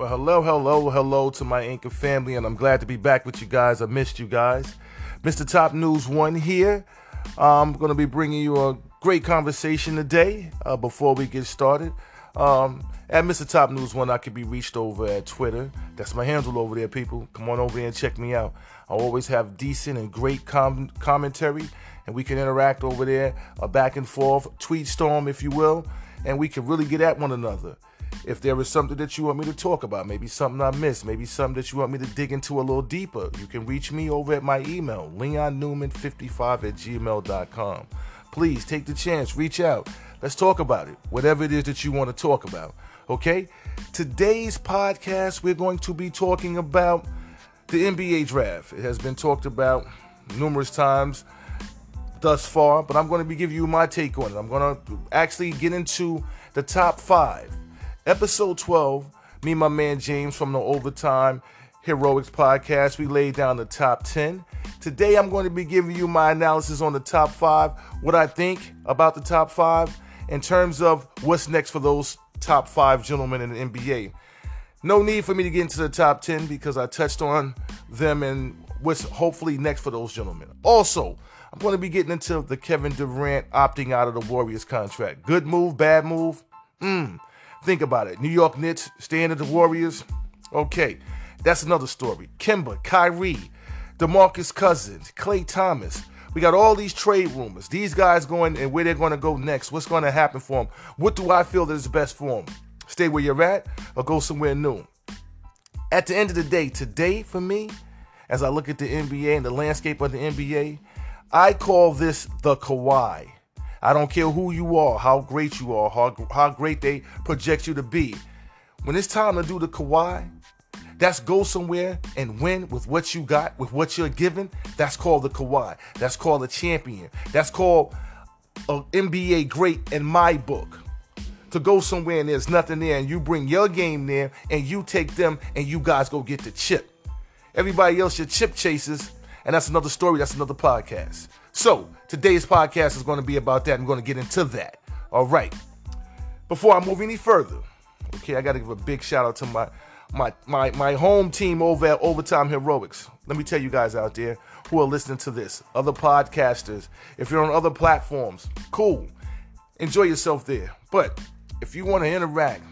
Well, hello, hello, hello to my Anchor family, and I'm glad to be back with you guys. I missed you guys. Mr. Top News 1 here. I'm going to be bringing you a great conversation today uh, before we get started. Um, at Mr. Top News 1, I can be reached over at Twitter. That's my handle over there, people. Come on over there and check me out. I always have decent and great com- commentary, and we can interact over there, a back and forth, tweet storm, if you will, and we can really get at one another. If there is something that you want me to talk about, maybe something I missed, maybe something that you want me to dig into a little deeper, you can reach me over at my email, leonnewman55 at gmail.com. Please take the chance, reach out. Let's talk about it, whatever it is that you want to talk about. Okay? Today's podcast, we're going to be talking about the NBA draft. It has been talked about numerous times thus far, but I'm going to be giving you my take on it. I'm going to actually get into the top five Episode 12, me and my man James from the Overtime Heroics podcast, we laid down the top 10. Today I'm going to be giving you my analysis on the top five, what I think about the top five in terms of what's next for those top five gentlemen in the NBA. No need for me to get into the top 10 because I touched on them and what's hopefully next for those gentlemen. Also, I'm going to be getting into the Kevin Durant opting out of the Warriors contract. Good move, bad move? Hmm. Think about it. New York Knicks staying at the Warriors. Okay, that's another story. Kemba, Kyrie, DeMarcus Cousins, Klay Thompson. We got all these trade rumors. These guys going and where they're going to go next. What's going to happen for them? What do I feel that is best for them? Stay where you're at or go somewhere new? At the end of the day, today for me, as I look at the NBA and the landscape of the NBA, I call this the Kawhi I don't care who you are, how great you are, how, how great they project you to be. When it's time to do the Kawhi, that's go somewhere and win with what you got, with what you're given. That's called the Kawhi. That's called a champion. That's called an NBA great in my book. To go somewhere and there's nothing there, and you bring your game there, and you take them, and you guys go get the chip. Everybody else, your chip chasers, and that's another story. That's another podcast. So, today's podcast is going to be about that. I'm going to get into that. All right. Before I move any further, okay, I got to give a big shout out to my my my my home team over at Overtime Heroics. Let me tell you guys out there who are listening to this, other podcasters, if you're on other platforms, cool. Enjoy yourself there. But if you want to interact,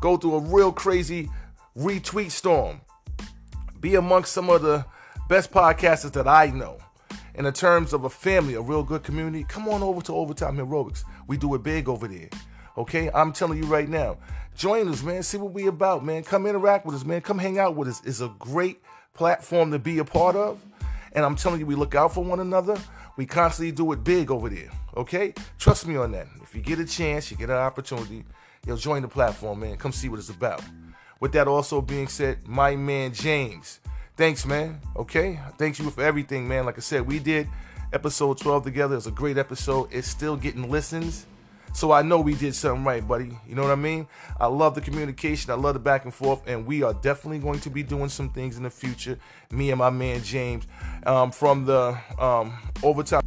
go through a real crazy retweet storm. Be amongst some of the best podcasters that I know in the terms of a family, a real good community, come on over to Overtime Heroics. We do it big over there. Okay? I'm telling you right now. Join us, man. See what we about, man. Come interact with us, man. Come hang out with us. It's a great platform to be a part of. And I'm telling you, we look out for one another. We constantly do it big over there. Okay? Trust me on that. If you get a chance, you get an opportunity, you'll join the platform, man. Come see what it's about. With that also being said, my man James thanks, man. Okay, thanks you for everything, man. Like I said, we did episode 12 together. It's a great episode. It's still getting listens. So I know we did something right, buddy. You know what I mean? I love the communication. I love the back and forth. And we are definitely going to be doing some things in the future. Me and my man James um, from the um, Overtime.